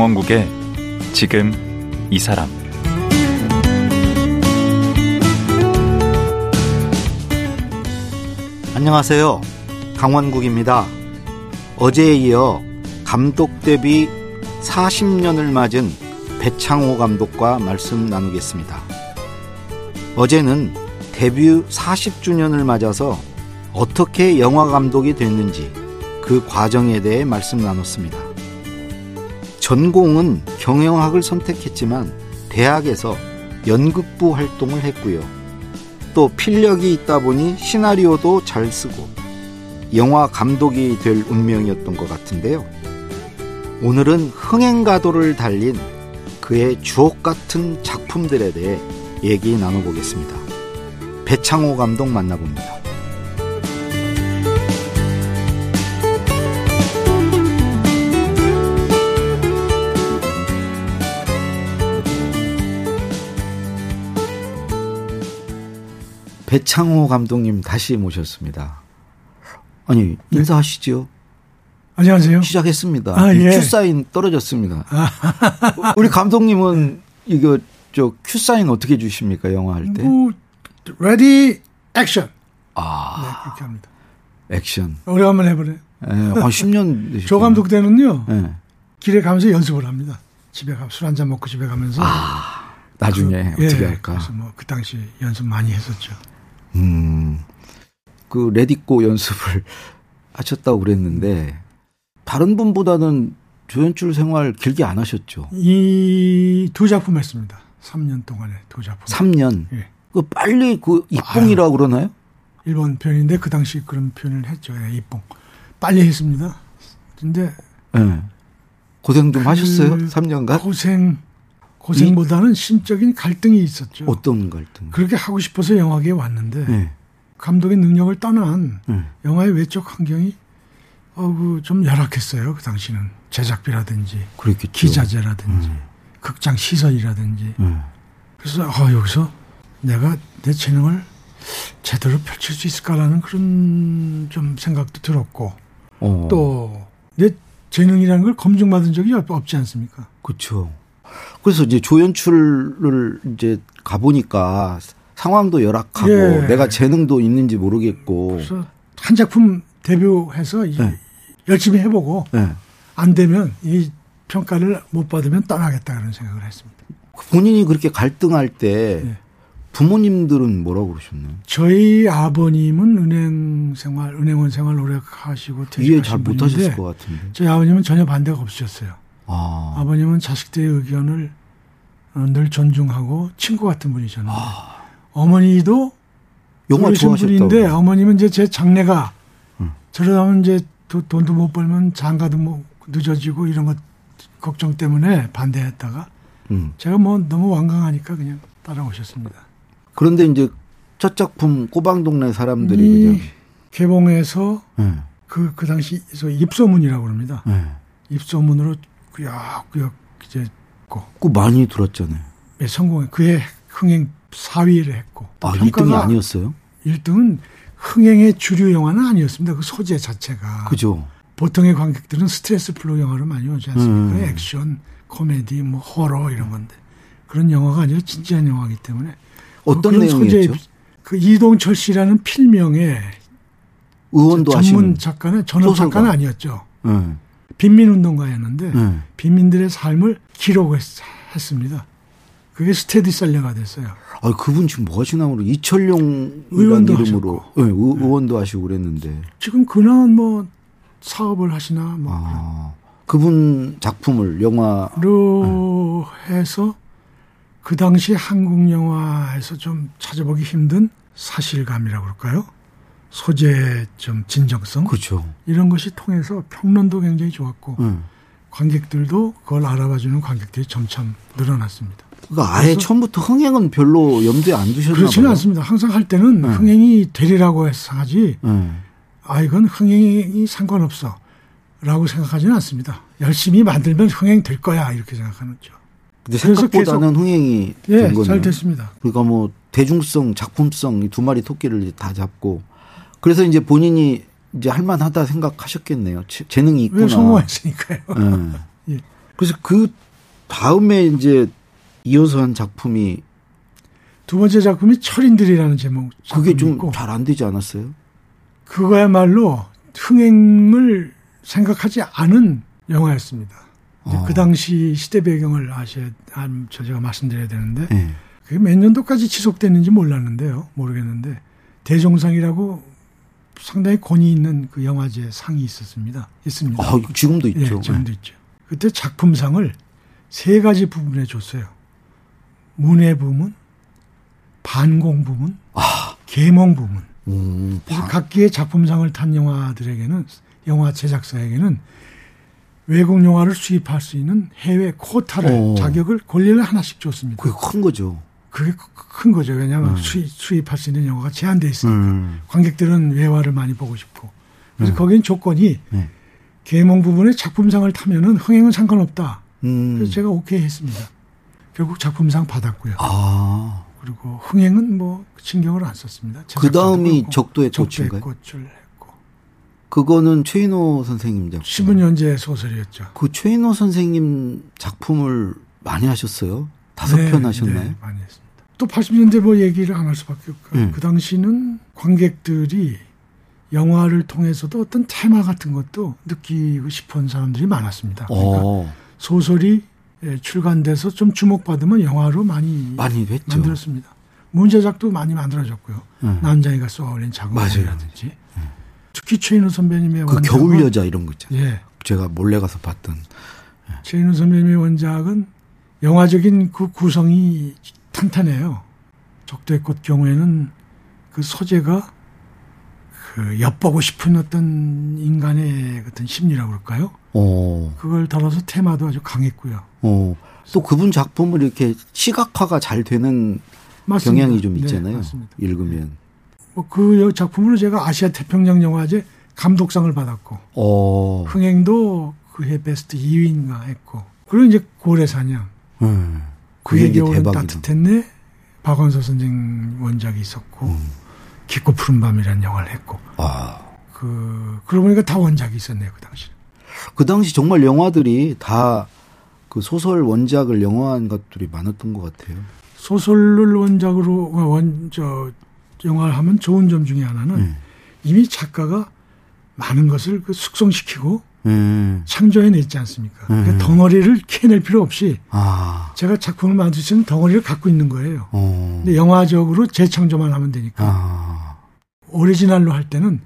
강원국의 지금 이 사람 안녕하세요. 강원국입니다. 어제에 이어 감독 데뷔 40년을 맞은 배창호 감독과 말씀 나누겠습니다. 어제는 데뷔 40주년을 맞아서 어떻게 영화 감독이 됐는지 그 과정에 대해 말씀 나눴습니다. 전공은 경영학을 선택했지만 대학에서 연극부 활동을 했고요. 또 필력이 있다 보니 시나리오도 잘 쓰고 영화 감독이 될 운명이었던 것 같은데요. 오늘은 흥행가도를 달린 그의 주옥 같은 작품들에 대해 얘기 나눠보겠습니다. 배창호 감독 만나봅니다. 배창호 감독님 다시 모셨습니다. 아니 인사하시죠. 안녕하세요. 시작했습니다. 아, 예. 큐 사인 떨어졌습니다. 우리 감독님은 이거 저 큐 사인 어떻게 주십니까 영화 할 때? 뭐, ready action. 아 네, 그렇게 합니다. 액션. 오래간만에 해보네. 예, 한 10년 되셨죠. 조 감독 때는요. 예. 길에 가면서 연습을 합니다. 집에 가, 술 한잔 먹고 집에 가면서. 아 나중에 그, 어떻게 예, 할까? 그래서 뭐 그 당시 연습 많이 했었죠. 음. 그 레디꼬 연습을 하셨다고 그랬는데 다른 분보다는 조연출 생활 길게 안 하셨죠. 이 두 작품 했습니다. 3년 동안에 두 작품. 3년. 예. 그 빨리 그 입봉이라고 그러나요? 일본 표현인데 그 당시 그런 표현을 했죠. 예, 입봉. 빨리 했습니다. 근데 예. 고생 좀 하셨어요? 그 3년간? 고생 고생보다는 심적인 갈등이 있었죠. 어떤 갈등? 그렇게 하고 싶어서 영화계에 왔는데 예. 감독의 능력을 떠난 예. 영화의 외적 환경이 어그 좀 열악했어요. 그 당시는 제작비라든지 그렇겠죠. 기자재라든지 음. 극장 시설이라든지 예. 그래서 어 여기서 내가 내 재능을 제대로 펼칠 수 있을까라는 그런 좀 생각도 들었고 어. 또내 재능이라는 걸 검증받은 적이 없- 없지 않습니까? 그렇죠. 그래서 이제 조연출을 이제 가보니까 상황도 열악하고 예. 내가 재능도 있는지 모르겠고. 그래서 한 작품 데뷔해서 네. 열심히 해보고 예. 안 되면 이 평가를 못 받으면 떠나겠다 그런 생각을 했습니다. 본인이 그렇게 갈등할 때 예. 부모님들은 뭐라고 그러셨나요? 저희 아버님은 은행 생활, 은행원 생활 오래 하시고 이해 잘 못하셨을 것 같은데. 저희 아버님은 전혀 반대가 없으셨어요. 아. 아버님은 자식들의 의견을 어, 늘 존중하고 친구 같은 분이셨는데 어머니도 영화. 분인데 어머님은 이제 제 장래가 음. 저러다면 이제 도- 돈도 못 벌면 장가도 뭐 늦어지고 이런 것 걱정 때문에 반대했다가 음. 제가 뭐 너무 완강하니까 그냥 따라오셨습니다. 그런데 이제 첫 작품 꼬방동네 사람들이 이 그냥 개봉해서 예. 그, 그 당시 저 입소문이라고 그럽니다. 예. 입소문으로 꾸역꾸역 이제 고그 많이 들었잖아요. 예, 성공해 그해 흥행 4위를 했고 또 아, 1등이 아니었어요? 1등은 흥행의 주류 영화는 아니었습니다. 그 소재 자체가 그죠. 보통의 관객들은 스트레스 플로 영화를 많이 오지 않습니까? 음. 액션, 코미디, 뭐 호러 이런 건데 그런 영화가 아니라 진지한 영화이기 때문에 어떤 내용이었죠? 소재의 그 이동철 씨라는 필명의 의원도 전문 하시는. 작가는 전업 소설가. 작가는 아니었죠. 예. 빈민운동가였는데 예. 빈민들의 삶을 기록했습니다. 그게 스테디 셀러가 됐어요. 아, 그분 지금 뭐 하시나 모르 이철용 의원도 이름으로 예, 의, 의원도 하시고 그랬는데. 지금 근황은 뭐 사업을 하시나 뭐 아. 그분 작품을 영화 로 해서 그 당시 한국 영화에서 좀 찾아보기 힘든 사실감이라고 그럴까요? 소재의 좀 진정성 그렇죠. 이런 것이 통해서 평론도 굉장히 좋았고 예. 관객들도 그걸 알아봐주는 관객들이 점점 늘어났습니다. 그러니까 아예 처음부터 흥행은 별로 염두에 안 두셨나 그렇지는 봐요. 않습니다. 항상 할 때는 네. 흥행이 되리라고 하지 예. 아 이건 흥행이 상관없어 라고 생각하지는 않습니다. 열심히 만들면 흥행 될 거야 이렇게 생각하는 거죠. 근데 생각보다는 흥행이 예, 된 거네요. 잘 됐습니다. 그러니까 뭐 대중성, 작품성 이 두 마리 토끼를 다 잡고 그래서 이제 본인이 이제 할만하다 생각하셨겠네요. 재- 재능이 있구나. 왜 성공했으니까요. 예. 예. 그래서 그 다음에 이제 이어서 한 작품이 두 번째 작품이 철인들이라는 제목. 그게 좀 잘 안 되지 않았어요? 그거야말로 흥행을 생각하지 않은 영화였습니다. 어. 그 당시 시대 배경을 아셔야, 저 제가 말씀드려야 되는데, 네. 그게 몇 년도까지 지속됐는지 몰랐는데요. 모르겠는데, 대종상이라고 상당히 권위 있는 그 영화제 상이 있었습니다. 있습니다. 아, 지금도 있죠. 네, 지금도 네. 있죠. 그때 작품상을 세 가지 부분에 줬어요. 문예 부문, 반공 부문, 아. 계몽 부문. 음, 각기의 작품상을 탄 영화들에게는 영화 제작사에게는 외국 영화를 수입할 수 있는 해외 코타를 오. 어. 자격을 권리를 하나씩 줬습니다. 그게 큰 거죠. 그게 큰 거죠. 왜냐하면 음. 수입, 수입할 수 있는 영화가 제한돼 있으니까 음. 관객들은 외화를 많이 보고 싶고 그래서 음. 거기는 조건이 네. 계몽 부분에 작품상을 타면은 흥행은 상관없다. 음. 그래서 제가 오케이 했습니다. 결국 작품상 받았고요. 아. 그리고 흥행은 뭐 신경을 안 썼습니다. 그 다음이 적도의 꽃인가요? 꽃을 했고. 그거는 최인호 선생님 작품. 신문연재 소설이었죠. 그 최인호 선생님 작품을 많이 하셨어요? 다섯 네, 편 하셨나요? 네, 많이 했습니다. 또 80년대 뭐 얘기를 안 할 수밖에 없고 음. 그 당시는 관객들이 영화를 통해서도 어떤 테마 같은 것도 느끼고 싶은 사람들이 많았습니다. 그러니까 오. 어. 소설이 예, 출간돼서 좀 주목받으면 영화로 많이, 많이 했죠. 만들었습니다. 문제작도 많이 만들어졌고요. 음. 남자애가 쏘아올린 작업이라든지 음. 특히 최인호 선배님의 그 원작은 겨울 여자 이런 거 있잖아요. 예. 제가 몰래 가서 봤던 예. 최인호 선배님의 원작은 영화적인 그 구성이 탄탄해요. 적도의 꽃 경우에는 그 소재가 그 엿보고 싶은 어떤 인간의 어떤 심리라고 그럴까요? 어. 그걸 다뤄서 테마도 아주 강했고요. 어. 또 그분 작품을 이렇게 시각화가 잘 되는 맞습니다. 경향이 좀 네, 있잖아요. 네, 읽으면. 뭐 그 작품으로 제가 아시아 태평양 영화제 감독상을 받았고, 어. 흥행도 그해 베스트 2위인가 했고, 그리고 이제 고래사냥. 음. 그의 겨울은 따뜻했네. 박원서 선생 원작이 있었고, 음. 깊고 푸른 밤이라는 영화를 했고. 아. 그, 그러고 보니까 다 원작이 있었네요, 그 당시. 그 당시 정말 영화들이 다 그 소설 원작을 영화한 것들이 많았던 것 같아요. 소설을 원작으로, 원, 저, 영화를 하면 좋은 점 중에 하나는 음. 이미 작가가 많은 것을 그 숙성시키고 음. 창조해냈지 않습니까? 음. 그러니까 덩어리를 캐낼 필요 없이 아. 제가 작품을 만드시는 덩어리를 갖고 있는 거예요. 어. 근데 영화적으로 재창조만 하면 되니까. 아. 오리지널로 할 때는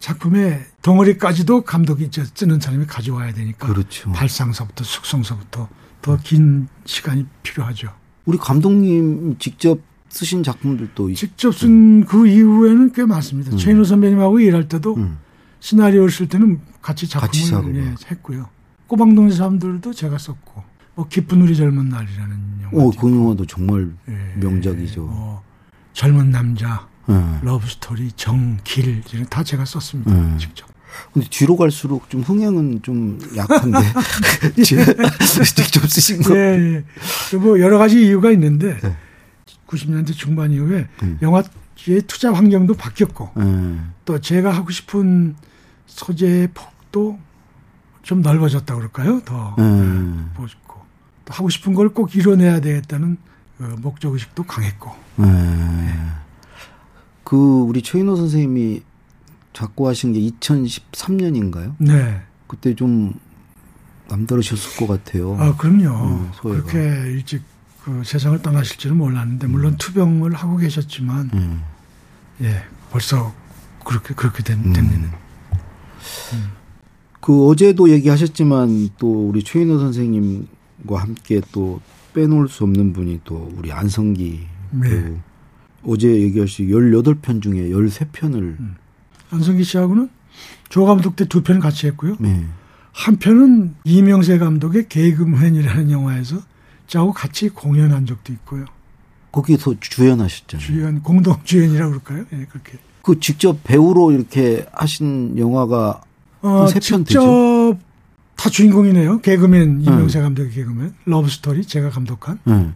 작품의 덩어리까지도 감독이 쓰는 사람이 가져와야 되니까. 그렇죠. 발상서부터 숙성서부터 더 긴 시간이 필요하죠. 우리 감독님 직접 쓰신 작품들도 직접 쓴 그 이후에는 꽤 많습니다. 음. 최인호 선배님하고 일할 때도 음. 시나리오를 쓸 때는 같이 작품을 같이 예, 했고요. 꼬방동네 사람들도 제가 썼고 뭐 깊은 우리 젊은 날이라는 영화. 오, 그 영화도 정말 예, 명작이죠. 뭐 젊은 남자, 예. 러브 스토리, 정, 길 이런 다 제가 썼습니다. 예. 직접. 근데 뒤로 갈수록 좀 흥행은 좀 약한데 직접 쓰신 거. 예, 예. 뭐 여러 가지 이유가 있는데 네. 90년대 중반 이후에 음. 영화의 투자 환경도 바뀌었고 음. 또 제가 하고 싶은 소재의 폭도 좀 넓어졌다 그럴까요? 더 음. 보고 또 하고 싶은 걸 꼭 이뤄내야 되겠다는 그 목적 의식도 강했고. 음. 네. 그 우리 최인호 선생님이 작고 하신 게 2013년인가요? 네. 그때 좀 남다르셨을 것 같아요. 아 그럼요. 음, 그렇게 일찍 그 세상을 떠나실 줄은 몰랐는데 물론 음. 투병을 하고 계셨지만 음. 예 벌써 그렇게 그렇게 된, 음. 됩니다. 그 어제도 얘기하셨지만 또 우리 최인호 선생님과 함께 또 빼놓을 수 없는 분이 또 우리 안성기 네. 어제 얘기하신 18편 중에 13편을 음. 안성기 씨하고는 조 감독 때 두 편 같이 했고요. 네. 한 편은 이명세 감독의 개그맨이라는 영화에서 저하고 같이 공연한 적도 있고요. 거기서 주연하셨잖아요. 주연 공동 주연이라고 그럴까요? 예, 네, 그렇게. 그 직접 배우로 이렇게 하신 영화가 어, 세 편 되죠. 다 주인공이네요. 개그맨 이명세 네. 감독의 개그맨, 러브 스토리 제가 감독한 네.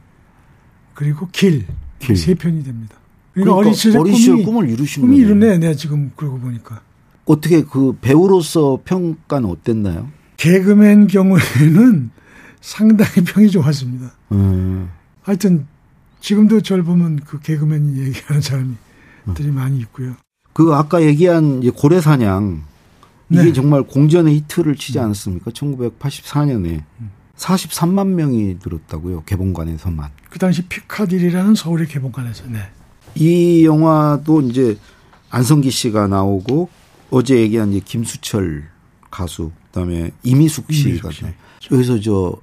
그리고 길, 길. 세 편이 됩니다. 그러니까, 그러니까 어린 시절 어린 꿈이, 꿈을 이루신 꿈이 이루네. 내가 지금 그러고 보니까 어떻게 그 배우로서 평가는 어땠나요? 개그맨 경우에는 상당히 평이 좋았습니다. 음. 하여튼 지금도 저를 보면 그 개그맨이 얘기하는 사람 들이 음. 많이 있고요. 그 아까 얘기한 고래 사냥 이게 네. 정말 공전의 히트를 치지 않았습니까? 1984년에 43만 명이 들었다고요. 개봉관에서만. 그 당시 피카딜이라는 서울의 개봉관에서. 네. 이 영화도 이제 안성기 씨가 나오고 어제 얘기한 이제 김수철 가수 그다음에 이미숙 씨가. 여기서 저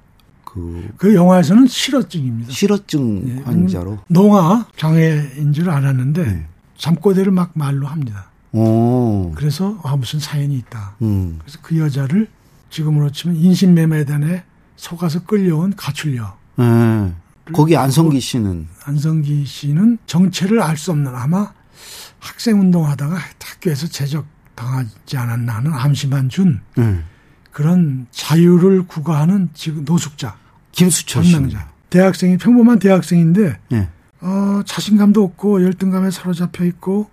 그, 그 영화에서는 실어증입니다. 실어증 네. 환자로. 농아 장애인 줄 알았는데 네. 잠꼬대를 막 말로 합니다. 오. 그래서 아 무슨 사연이 있다. 음. 그래서 그 여자를 지금으로 치면 인신매매단에 속아서 끌려온 가출녀. 네. 거기 안성기 씨는 안성기 씨는 정체를 알 수 없는 아마 학생 운동하다가 학교에서 제적 당하지 않았나 하는 암시만 준 네. 그런 자유를 구가하는 지금 노숙자 김수철 씨 대학생이 평범한 대학생인데 네. 어, 자신감도 없고 열등감에 사로잡혀 있고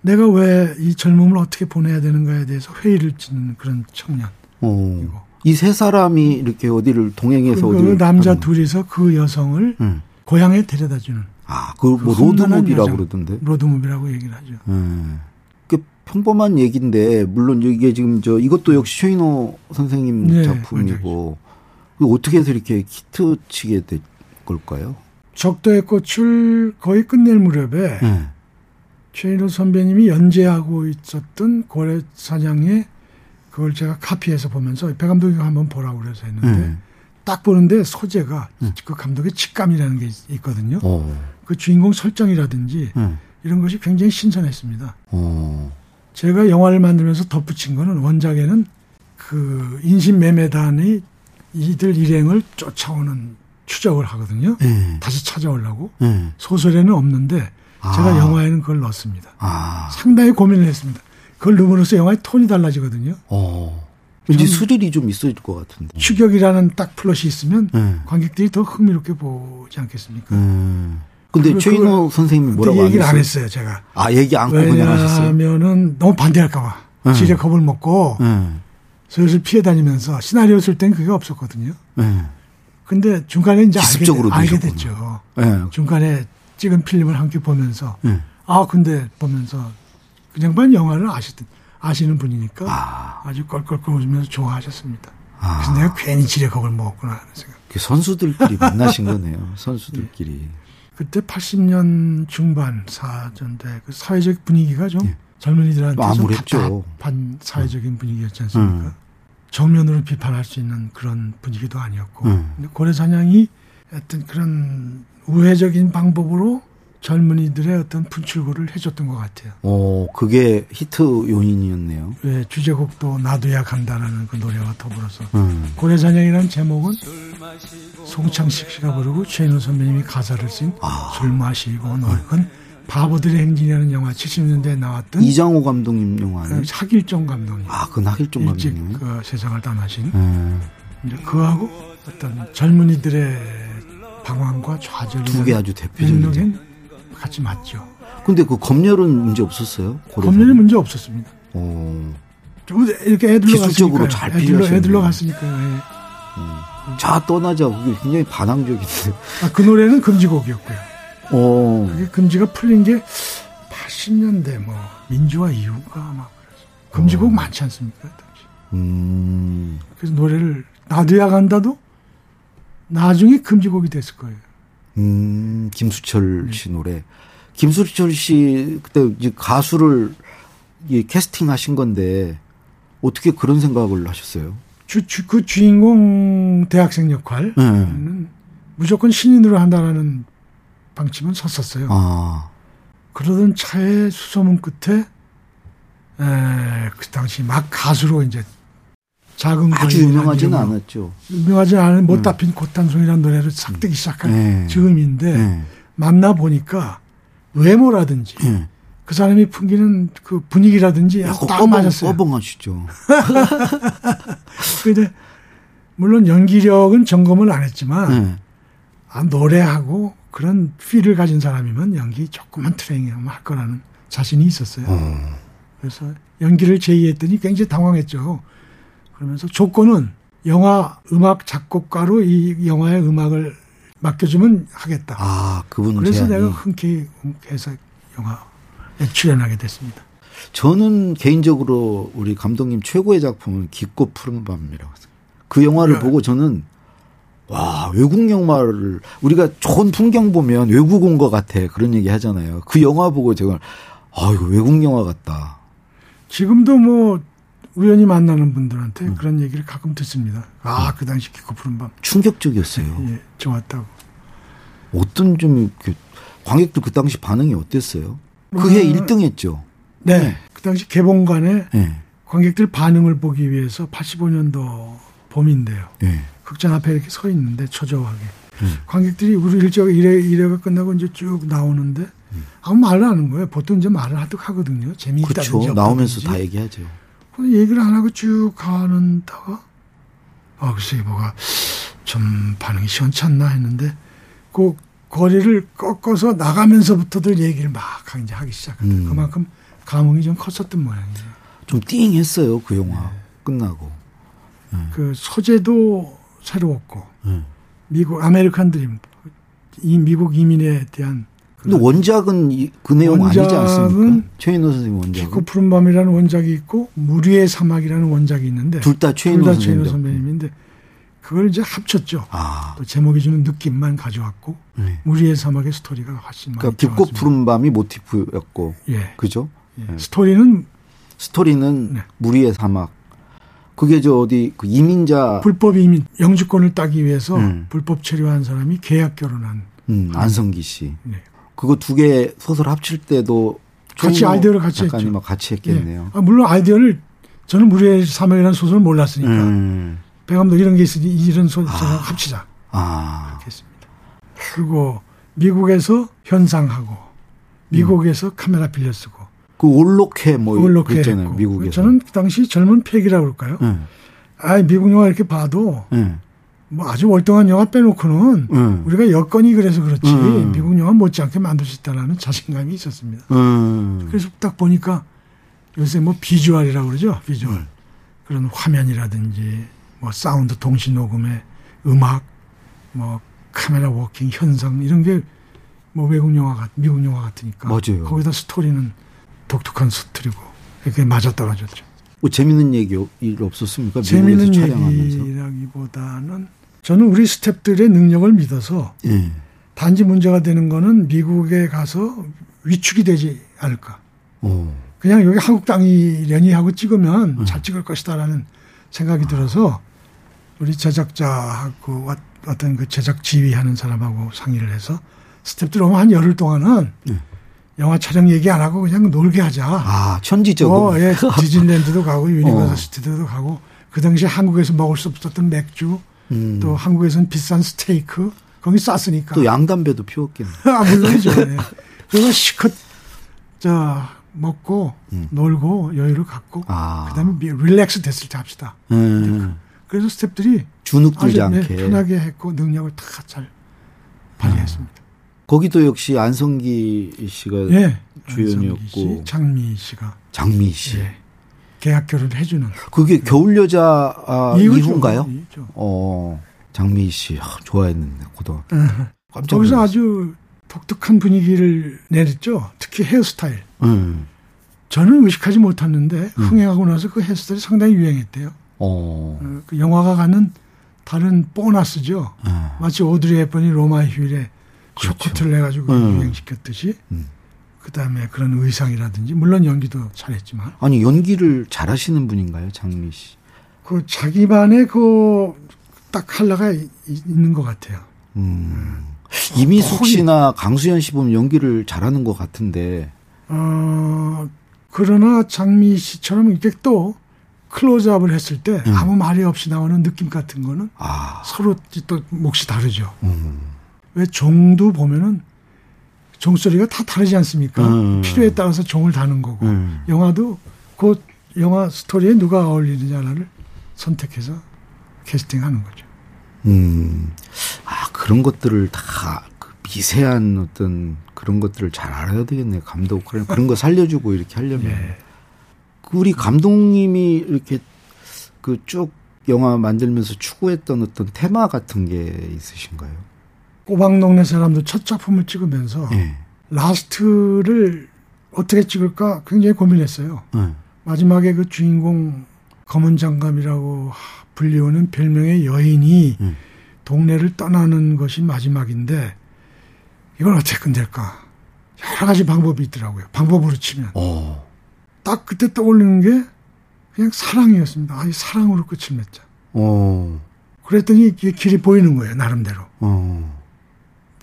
내가 왜 이 젊음을 어떻게 보내야 되는가에 대해서 회의를 짓는 그런 청년. 어. 이 세 사람이 이렇게 어디를 동행해서 그, 그 남자. 둘이서 그 여성을 음. 고향에 데려다 주는. 아, 그 뭐 그 로드무비라고 그러던데. 로드무비라고 얘기를 하죠. 음. 그 평범한 얘기인데 물론 이게 지금 저 이것도 역시 최인호 선생님 네, 작품이고. 어떻게 해서 이렇게 히트 치게 된 걸까요? 적도의 꽃을 거의 끝낼 무렵에 네. 최인호 선배님이 연재하고 있었던 고래 사장의 그걸 제가 카피해서 보면서 배 감독이 한번 보라고 그래서 했는데 음. 딱 보는데 소재가 음. 그 감독의 직감이라는 게 있거든요. 오. 그 주인공 설정이라든지 음. 이런 것이 굉장히 신선했습니다. 오. 제가 영화를 만들면서 덧붙인 거는 원작에는 그 인신매매단이 이들 일행을 쫓아오는 추적을 하거든요. 네. 다시 찾아오려고. 네. 소설에는 없는데 아. 제가 영화에는 그걸 넣었습니다. 아. 상당히 고민을 했습니다. 그걸 넣음으로써 영화의 톤이 달라지거든요. 어. 왠지 스릴이 좀 있을 것 같은데. 추격이라는 딱 플롯이 있으면 네. 관객들이 더 흥미롭게 보지 않겠습니까? 음. 근데 최인호 선생님이 뭐라고 얘기를 안 했어요, 제가. 아, 얘기 안 하고 그냥 하셨어요? 왜냐하면은 너무 반대할까봐. 네. 지뢰 겁을 먹고 네. 슬슬 피해 다니면서 시나리오 쓸 땐 그게 없었거든요. 네. 근데 중간에 이제 알게, 알게 됐죠. 네. 중간에 찍은 필름을 함께 보면서 네. 아, 근데 보면서 그냥 반 영화를 아시던 아시는 분이니까 아. 주 껄껄껄 웃으면서 좋아하셨습니다. 아. 그래서 내가 괜히 지뢰겁을 먹었구나 하는 생각. 선수들끼리 만나신 거네요. 선수들끼리. 네. 그때 80년 중반 사전대 그 사회적 분위기가 좀 네. 젊은이들한테 좀 답답한 사회적인 분위기였지 않습니까? 음. 정면으로 비판할 수 있는 그런 분위기도 아니었고 음. 근데 고래 사냥이 어떤 그런 우회적인 방법으로 젊은이들의 어떤 분출구를 해줬던 것 같아요. 오, 그게 히트 요인이었네요. 네, 주제곡도 나도야 간다라는 그 노래와 더불어서 음. 고래사냥이라는 제목은 송창식 씨가 부르고 최인호 선배님이 가사를 쓴 술 아. 마시고 놀건 바보들의 행진이라는 영화 70년대에 나왔던 이장호 감독님 영화는 하길종 감독님. 아, 그 하길종 감독님. 그 세상을 떠나신. 음. 이제 그하고 어떤 젊은이들의 방황과 좌절 두개 아주 대표적인 같이 맞죠. 근데 그 검열은 문제 없었어요? 검열은 문제 없었습니다. 오. 이렇게 애들로 기술적으로 잘 애들로, 애들로 갔으니까. 예. 음. 자 떠나자 그게 굉장히 반항적인데. 아, 그 노래는 금지곡이었고요. 오. 그게 금지가 풀린 게 80년대 뭐 민주화 이후가 막 금지곡 오. 많지 않습니까 당시. 음. 그래서 노래를 나도야 간다도 나중에 금지곡이 됐을 거예요. 음, 김수철 씨 노래. 김수철 씨 그때 이제 가수를 이 캐스팅 하신 건데 어떻게 그런 생각을 하셨어요? 주, 주, 그 주인공 대학생 역할은 네. 무조건 신인으로 한다라는 방침은 섰었어요. 아. 그러던 차에 수소문 끝에 에, 그 당시 막 가수로 이제 작은 아주 유명하지는 않았죠. 유명하지 않은 못다 핀 콧단송이라는 노래를 싹 뜨기 시작한 네. 즈음인데 네. 만나 보니까 외모라든지 네. 그 사람이 풍기는 그 분위기라든지 딱 꺼벙, 맞았어요. 꺼벙하시죠. 근데 물론 연기력은 점검을 안 했지만 네. 아, 노래하고 그런 필을 가진 사람이면 연기 조금만 트레이닝하면 할 거라는 자신이 있었어요. 어. 그래서 연기를 제의했더니 굉장히 당황했죠. 그러면서 조건은 영화 음악 작곡가로 이 영화의 음악을 맡겨주면 하겠다. 아, 그분 그래서 제안이. 내가 흔쾌히 해서 영화에 출연하게 됐습니다. 저는 개인적으로 우리 감독님 최고의 작품은 깊고 푸른 밤이라고 생각해요. 그 영화를 네. 보고 저는 와 외국 영화를 우리가 좋은 풍경 보면 외국 온 것 같아 그런 얘기 하잖아요. 그 영화 보고 제가 아 이거 외국 영화 같다. 지금도 뭐 우연히 만나는 분들한테 음. 그런 얘기를 가끔 듣습니다. 아, 그 당시 깊고 푸른 밤. 충격적이었어요. 예, 좋았다고. 어떤 좀 이렇게 관객들 그 당시 반응이 어땠어요? 그해 음. 1등했죠. 네. 네. 그 당시 개봉관에 예. 관객들 반응을 보기 위해서 85년도 봄인데요. 예. 극장 앞에 이렇게 서 있는데 초조하게. 음. 관객들이 우리 일정 일회 일회가 끝나고 이제 쭉 나오는데 아무 말을 안 하는 거예요. 보통 이제 말을 하듯 하거든요. 재미있다든지 그렇죠. 나오면서. 다 얘기하죠. 그래서 얘기를 안 하고 쭉 가는다가 아 글쎄 뭐가 좀 반응이 시원치 않나 했는데 그 거리를 꺾어서 나가면서부터들 얘기를 막 이제 하기 시작하다. 음. 그만큼 감흥이 좀 컸었던 모양이에요. 좀 띵했어요 그 영화 네. 끝나고. 그 소재도 새로웠고 예. 미국 아메리칸 드림 이 미국 이민에 대한 근데 원작은 이- 그 내용 아니지 않습니까? 최인호 선생님 원작은. 깊고 푸른 밤이라는 원작이 있고 물 위의 사막이라는 원작이 있는데 둘 다 최인호 둘 다 선생님. 최인호 선배님인데 그걸 이제 합쳤죠. 아, 또 제목이 주는 느낌만 가져왔고 네. 무리의 사막의 스토리가 훨씬 많이 그러니까 깊고 들어갔습니다. 푸른 밤이 모티프였고, 예. 그죠? 예. 스토리는 스토리는 네. 무리의 사막. 그게 저 어디 그 이민자 불법 이민 영주권을 따기 위해서 음. 불법 체류한 사람이 계약 결혼한 음, 안성기 씨. 네. 그거 두 개 소설 합칠 때도 같이 아이디어를 같이 했죠. 작가님하고 같이 했겠네요. 예. 아, 물론 아이디어를 저는 무리의 사막이라는 소설을 몰랐으니까 음. 배 감독 이런 게 있으니 이런 소설 합치자 아, 이렇게 했습니다. 그리고 미국에서 현상하고 미국에서 카메라 빌려 쓰고 그 올록해 뭐 올록해 그랬잖아요. 했고 미국에서. 저는 그 당시 젊은 팩이라고 그럴까요? 예. 아 미국 영화 이렇게 봐도 예. 뭐 아주 월등한 영화 빼놓고는 음. 우리가 여건이 그래서 그렇지 음. 미국 영화 못지않게 만들 수 있다라는 자신감이 있었습니다. 음. 그래서 딱 보니까 요새 뭐 비주얼이라고 그러죠 비주얼 그런 화면이라든지 뭐 사운드 동시 녹음의 음악 뭐 카메라 워킹 현상 이런 게 뭐 외국 영화 같 미국 영화 같으니까 맞아요. 거기다 스토리는 독특한 스토리고 이렇게 맞아 떨어졌죠. 뭐 재밌는 얘기 일 없었습니까? 촬영하면서. 얘기라기보다는 저는 우리 스탭들의 능력을 믿어서 예. 단지 문제가 되는 거는 미국에 가서 위축이 되지 않을까. 오. 그냥 여기 한국 땅이려니 하고 찍으면 음. 잘 찍을 것이다라는 생각이 들어서 우리 제작자하고 와- 어떤 그 제작 지휘하는 사람하고 상의를 해서 스탭들 오면 한 열흘 동안은 네. 영화 촬영 얘기 안 하고 그냥 놀게 하자. 아, 천지적으로. 어, 예, 디즈니랜드도 가고 어. 유니버설 시티도 가고 그 당시 한국에서 먹을 수 없었던 맥주 음. 또 한국에서는 비싼 스테이크 거기 쌌으니까 또 양담배도 피웠겠네. 아, 물론이죠. 예. 그래서 시컷 저 먹고 놀고 여유를 갖고 음. 아. 그다음에 미- 릴렉스 됐을 때 합시다. 음. 그래서 스탭들이 주눅 들지 네, 않게. 편하게 했고 능력을 다 잘 발휘했습니다. 거기도 역시 안성기 씨가 예. 주연이었고. 장미 씨가 장미 씨. 예. 계약 결혼을 해주는 그게 겨울 여자 아. 이후인가요? 어, 장미 씨 아, 좋아했는데 고등. 깜짝 거기서 놀랐어요. 아주 독특한 분위기를 내렸죠. 특히 헤어스타일. 음. 저는 의식하지 못했는데 흥행하고 나서 그 헤어스타일이 상당히 유행했대요. 어. 어, 그 영화가 가는 다른 보너스죠. 아. 마치 오드리 헵번이 로마 휴일에. 쇼코트를 내가지고 음. 유행시켰듯이 음. 그 다음에 그런 의상이라든지 물론 연기도 잘했지만 아니 연기를 잘하시는 분인가요, 장미 씨? 그 자기만의 그딱 칼라가 이- 있는 것 같아요. 음. 이미숙 씨나 강수현 씨 보면 연기를 잘하는 것 같은데. 어, 그러나 장미 씨처럼 이렇게 또 클로즈업을 했을 때 음. 아무 말이 없이 나오는 느낌 같은 거는 아. 서로 또 몫이 다르죠. 음. 왜 종도 보면은 종소리가 다 다르지 않습니까? 음. 필요에 따라서 종을 다는 거고 음. 영화도 그 영화 스토리에 누가 어울리느냐를 선택해서 캐스팅하는 거죠. 음. 아, 그런 것들을 다 그 미세한 어떤 그런 것들을 잘 알아야 되겠네요. 감독. 그런, 그런 거 살려주고 이렇게 하려면. 예. 그 우리 감독님이 이렇게 그 쭉 영화 만들면서 추구했던 어떤 테마 같은 게 있으신가요? 꼬박동네 사람도 첫 작품을 찍으면서 네. 라스트를 어떻게 찍을까 굉장히 고민했어요. 네. 마지막에 그 주인공 검은 장갑이라고 불리우는 별명의 여인이 네. 동네를 떠나는 것이 마지막인데 이걸 어떻게 끝낼까? 여러 가지 방법이 있더라고요. 방법으로 치면. 오. 어. 딱 그때 떠올리는 게 그냥 사랑이었습니다. 아, 이 사랑으로 끝을 맺자. 오. 어. 그랬더니 길이 보이는 거예요, 나름대로. 오.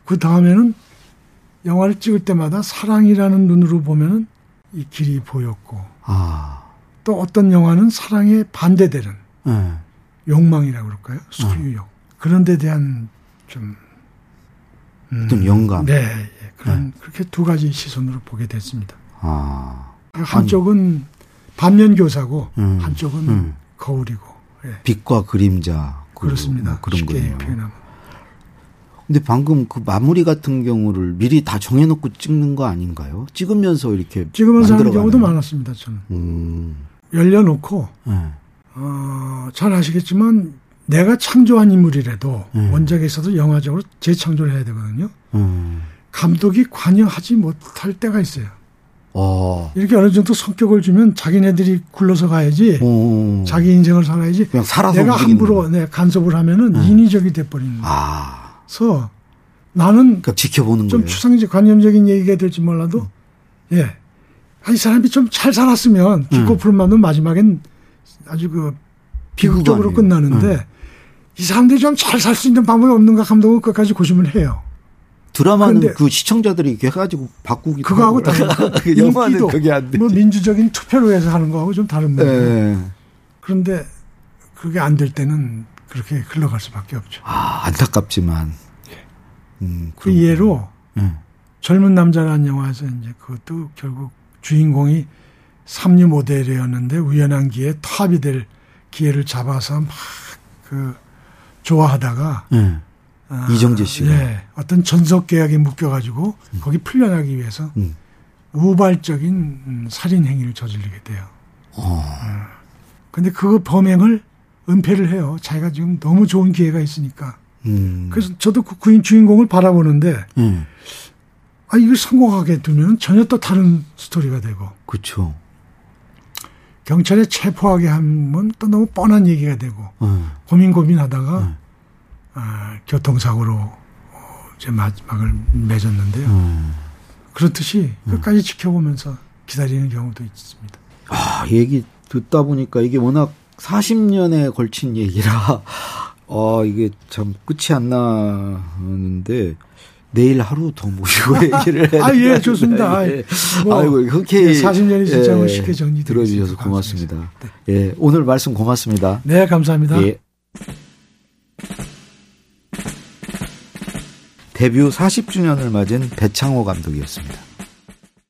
어. 그 다음에는 영화를 찍을 때마다 사랑이라는 눈으로 보면은 이 길이 보였고, 아. 또 어떤 영화는 사랑에 반대되는 네. 욕망이라고 그럴까요? 소유욕. 어. 그런 데 대한 좀 음, 어떤 영감. 네, 예, 그런 네. 그렇게 두 가지 시선으로 보게 됐습니다. 아. 한쪽은 반면 교사고 음, 한쪽은 음. 거울이고. 예. 빛과 그림자. 그렇습니다. 뭐 그런 거예요. 표현하면. 근데 방금 그 마무리 같은 경우를 미리 다 정해놓고 찍는 거 아닌가요? 찍으면서 이렇게 찍으면서 하는 경우도 많았습니다. 저는 음. 열려놓고 네. 어, 잘 아시겠지만 내가 창조한 인물이라도 음. 원작에서도 영화적으로 재창조를 해야 되거든요. 음. 감독이 관여하지 못할 때가 있어요. 어. 이렇게 어느 정도 성격을 주면 자기네들이 굴러서 가야지 오. 자기 인생을 살아야지 내가 함부로 네, 간섭을 하면은 음. 인위적이 돼버리는 아. 그래 서 나는 그러니까 지켜보는 좀 거예요. 추상적 관념적인 얘기가 될지 몰라도 음. 예. 아, 이 사람이 좀 잘 살았으면 기고 풀만은 마지막엔 아주 그 비극적으로 끝나는데 이 사람들이 좀 잘 살 수 있는 방법이 없는가 감독은 끝까지 고심을 해요. 드라마는 그 시청자들이 이렇게 해가지고 바꾸기 그거하고 다른 그 영화는 그게 안 돼. 뭐 민주적인 투표로 해서 하는 거하고 좀 다른 문제. 네. 그런데 그게 안 될 때는 그렇게 흘러갈 수밖에 없죠. 아 안타깝지만. 음, 그 예로 네. 젊은 남자라는 영화에서 이제 그것도 결국 주인공이 삼류 모델이었는데 우연한 기회에 탑이 될 기회를 잡아서 막 그 좋아하다가 네. 아, 이정재 씨가 예, 어떤 전속 계약에 묶여가지고 음. 거기 풀려나기 위해서 음. 우발적인 음, 살인 행위를 저지르게 돼요. 어. 어. 근데 그 범행을 은폐를 해요. 자기가 지금 너무 좋은 기회가 있으니까. 음. 그래서 저도 그 구인 주인공을 바라보는데, 음. 아 이걸 성공하게 두면 전혀 또 다른 스토리가 되고. 그렇죠. 경찰에 체포하게 하면 또 너무 뻔한 얘기가 되고 음. 고민 고민하다가 음. 아, 교통사고로 어, 제 마지막을 맺었는데요. 음. 그렇듯이 끝까지 지켜보면서 기다리는 경우도 있습니다. 아, 얘기 듣다 보니까 이게 워낙 40년에 걸친 얘기라, 어, 이게 참 끝이 안 나는데, 내일 하루 더 모시고 얘기를 해야 아, 예, 좋습니다. 예. 뭐, 아이고, 흔쾌히. 예, 40년이 진짜 예, 쉽게 정리 들어주셔서 고맙습니다. 네. 예, 오늘 말씀 고맙습니다. 네, 감사합니다. 예. 데뷔 40주년을 맞은 배창호 감독이었습니다.